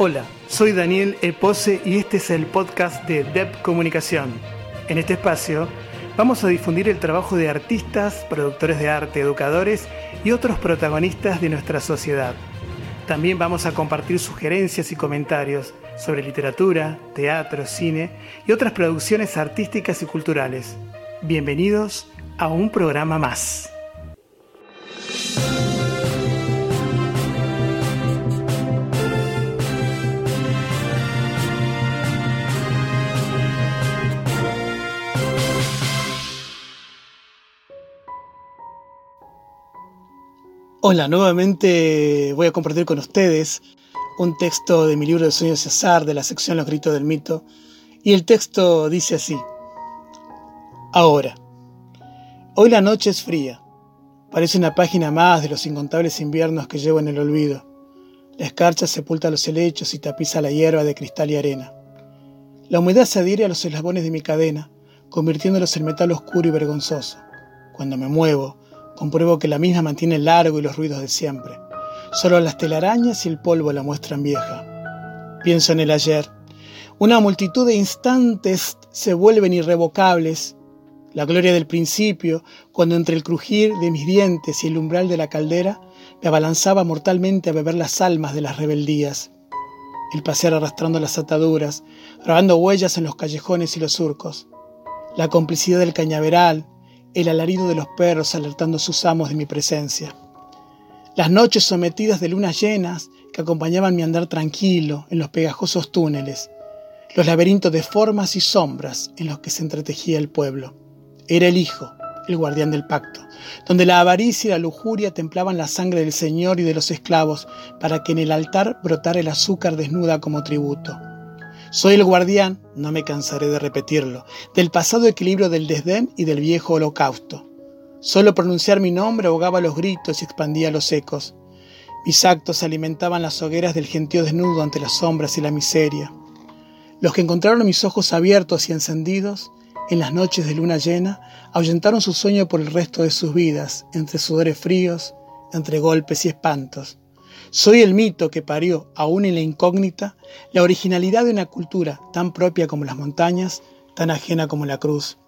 Hola, soy Daniel Epose y este es el podcast de DEP Comunicación. En este espacio vamos a difundir el trabajo de artistas, productores de arte, educadores y otros protagonistas de nuestra sociedad. También vamos a compartir sugerencias y comentarios sobre literatura, teatro, cine y otras producciones artísticas y culturales. Bienvenidos a un programa más. Hola, nuevamente voy a compartir con ustedes un texto de mi libro de sueños César de la sección Los gritos del mito y el texto dice así. Ahora, hoy la noche es fría, parece una página más de los incontables inviernos que llevo en el olvido. La escarcha sepulta los helechos y tapiza la hierba de cristal y arena. La humedad se adhiere a los eslabones de mi cadena, convirtiéndolos en metal oscuro y vergonzoso. Cuando me muevo, Compruebo que la misma mantiene el largo y los ruidos de siempre. Solo las telarañas y el polvo la muestran vieja. Pienso en el ayer. Una multitud de instantes se vuelven irrevocables. La gloria del principio, cuando entre el crujir de mis dientes y el umbral de la caldera me abalanzaba mortalmente a beber las almas de las rebeldías. El pasear arrastrando las ataduras, grabando huellas en los callejones y los surcos. La complicidad del cañaveral, el alarido de los perros alertando a sus amos de mi presencia. Las noches sometidas de lunas llenas que acompañaban mi andar tranquilo en los pegajosos túneles, los laberintos de formas y sombras en los que se entretejía el pueblo. Era el Hijo, el guardián del pacto, donde la avaricia y la lujuria templaban la sangre del Señor y de los esclavos para que en el altar brotara el azúcar desnuda como tributo. Soy el guardián, no me cansaré de repetirlo, del pasado equilibrio del desdén y del viejo holocausto. Solo pronunciar mi nombre ahogaba los gritos y expandía los ecos. Mis actos alimentaban las hogueras del gentío desnudo ante las sombras y la miseria. Los que encontraron mis ojos abiertos y encendidos, en las noches de luna llena, ahuyentaron su sueño por el resto de sus vidas, entre sudores fríos, entre golpes y espantos. Soy el mito que parió, aún en la incógnita, la originalidad de una cultura tan propia como las montañas, tan ajena como la cruz.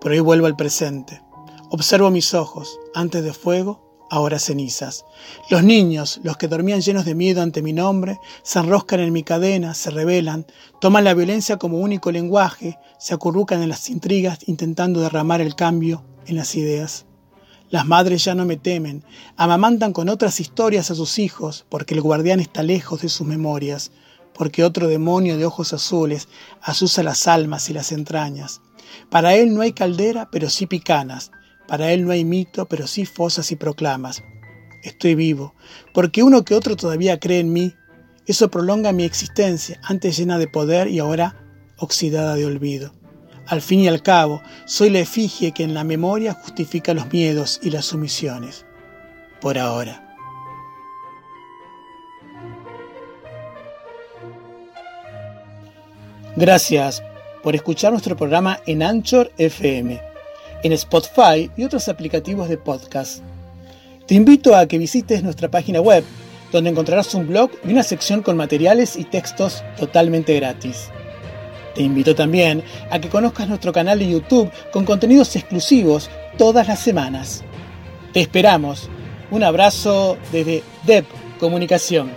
Pero hoy vuelvo al presente. Observo mis ojos, antes de fuego, ahora cenizas. Los niños, los que dormían llenos de miedo ante mi nombre, se enroscan en mi cadena, se rebelan, toman la violencia como único lenguaje, se acurrucan en las intrigas intentando derramar el cambio en las ideas. Las madres ya no me temen, amamantan con otras historias a sus hijos, porque el guardián está lejos de sus memorias, porque otro demonio de ojos azules asusa las almas y las entrañas. Para él no hay caldera, pero sí picanas, para él no hay mito, pero sí fosas y proclamas. Estoy vivo, porque uno que otro todavía cree en mí. Eso prolonga mi existencia, antes llena de poder y ahora oxidada de olvido. Al fin y al cabo, soy la efigie que en la memoria justifica los miedos y las sumisiones. Por ahora. Gracias por escuchar nuestro programa en Anchor FM, en Spotify y otros aplicativos de podcast. Te invito a que visites nuestra página web, donde encontrarás un blog y una sección con materiales y textos totalmente gratis. Te invito también a que conozcas nuestro canal de YouTube con contenidos exclusivos todas las semanas. Te esperamos. Un abrazo desde DEP Comunicación.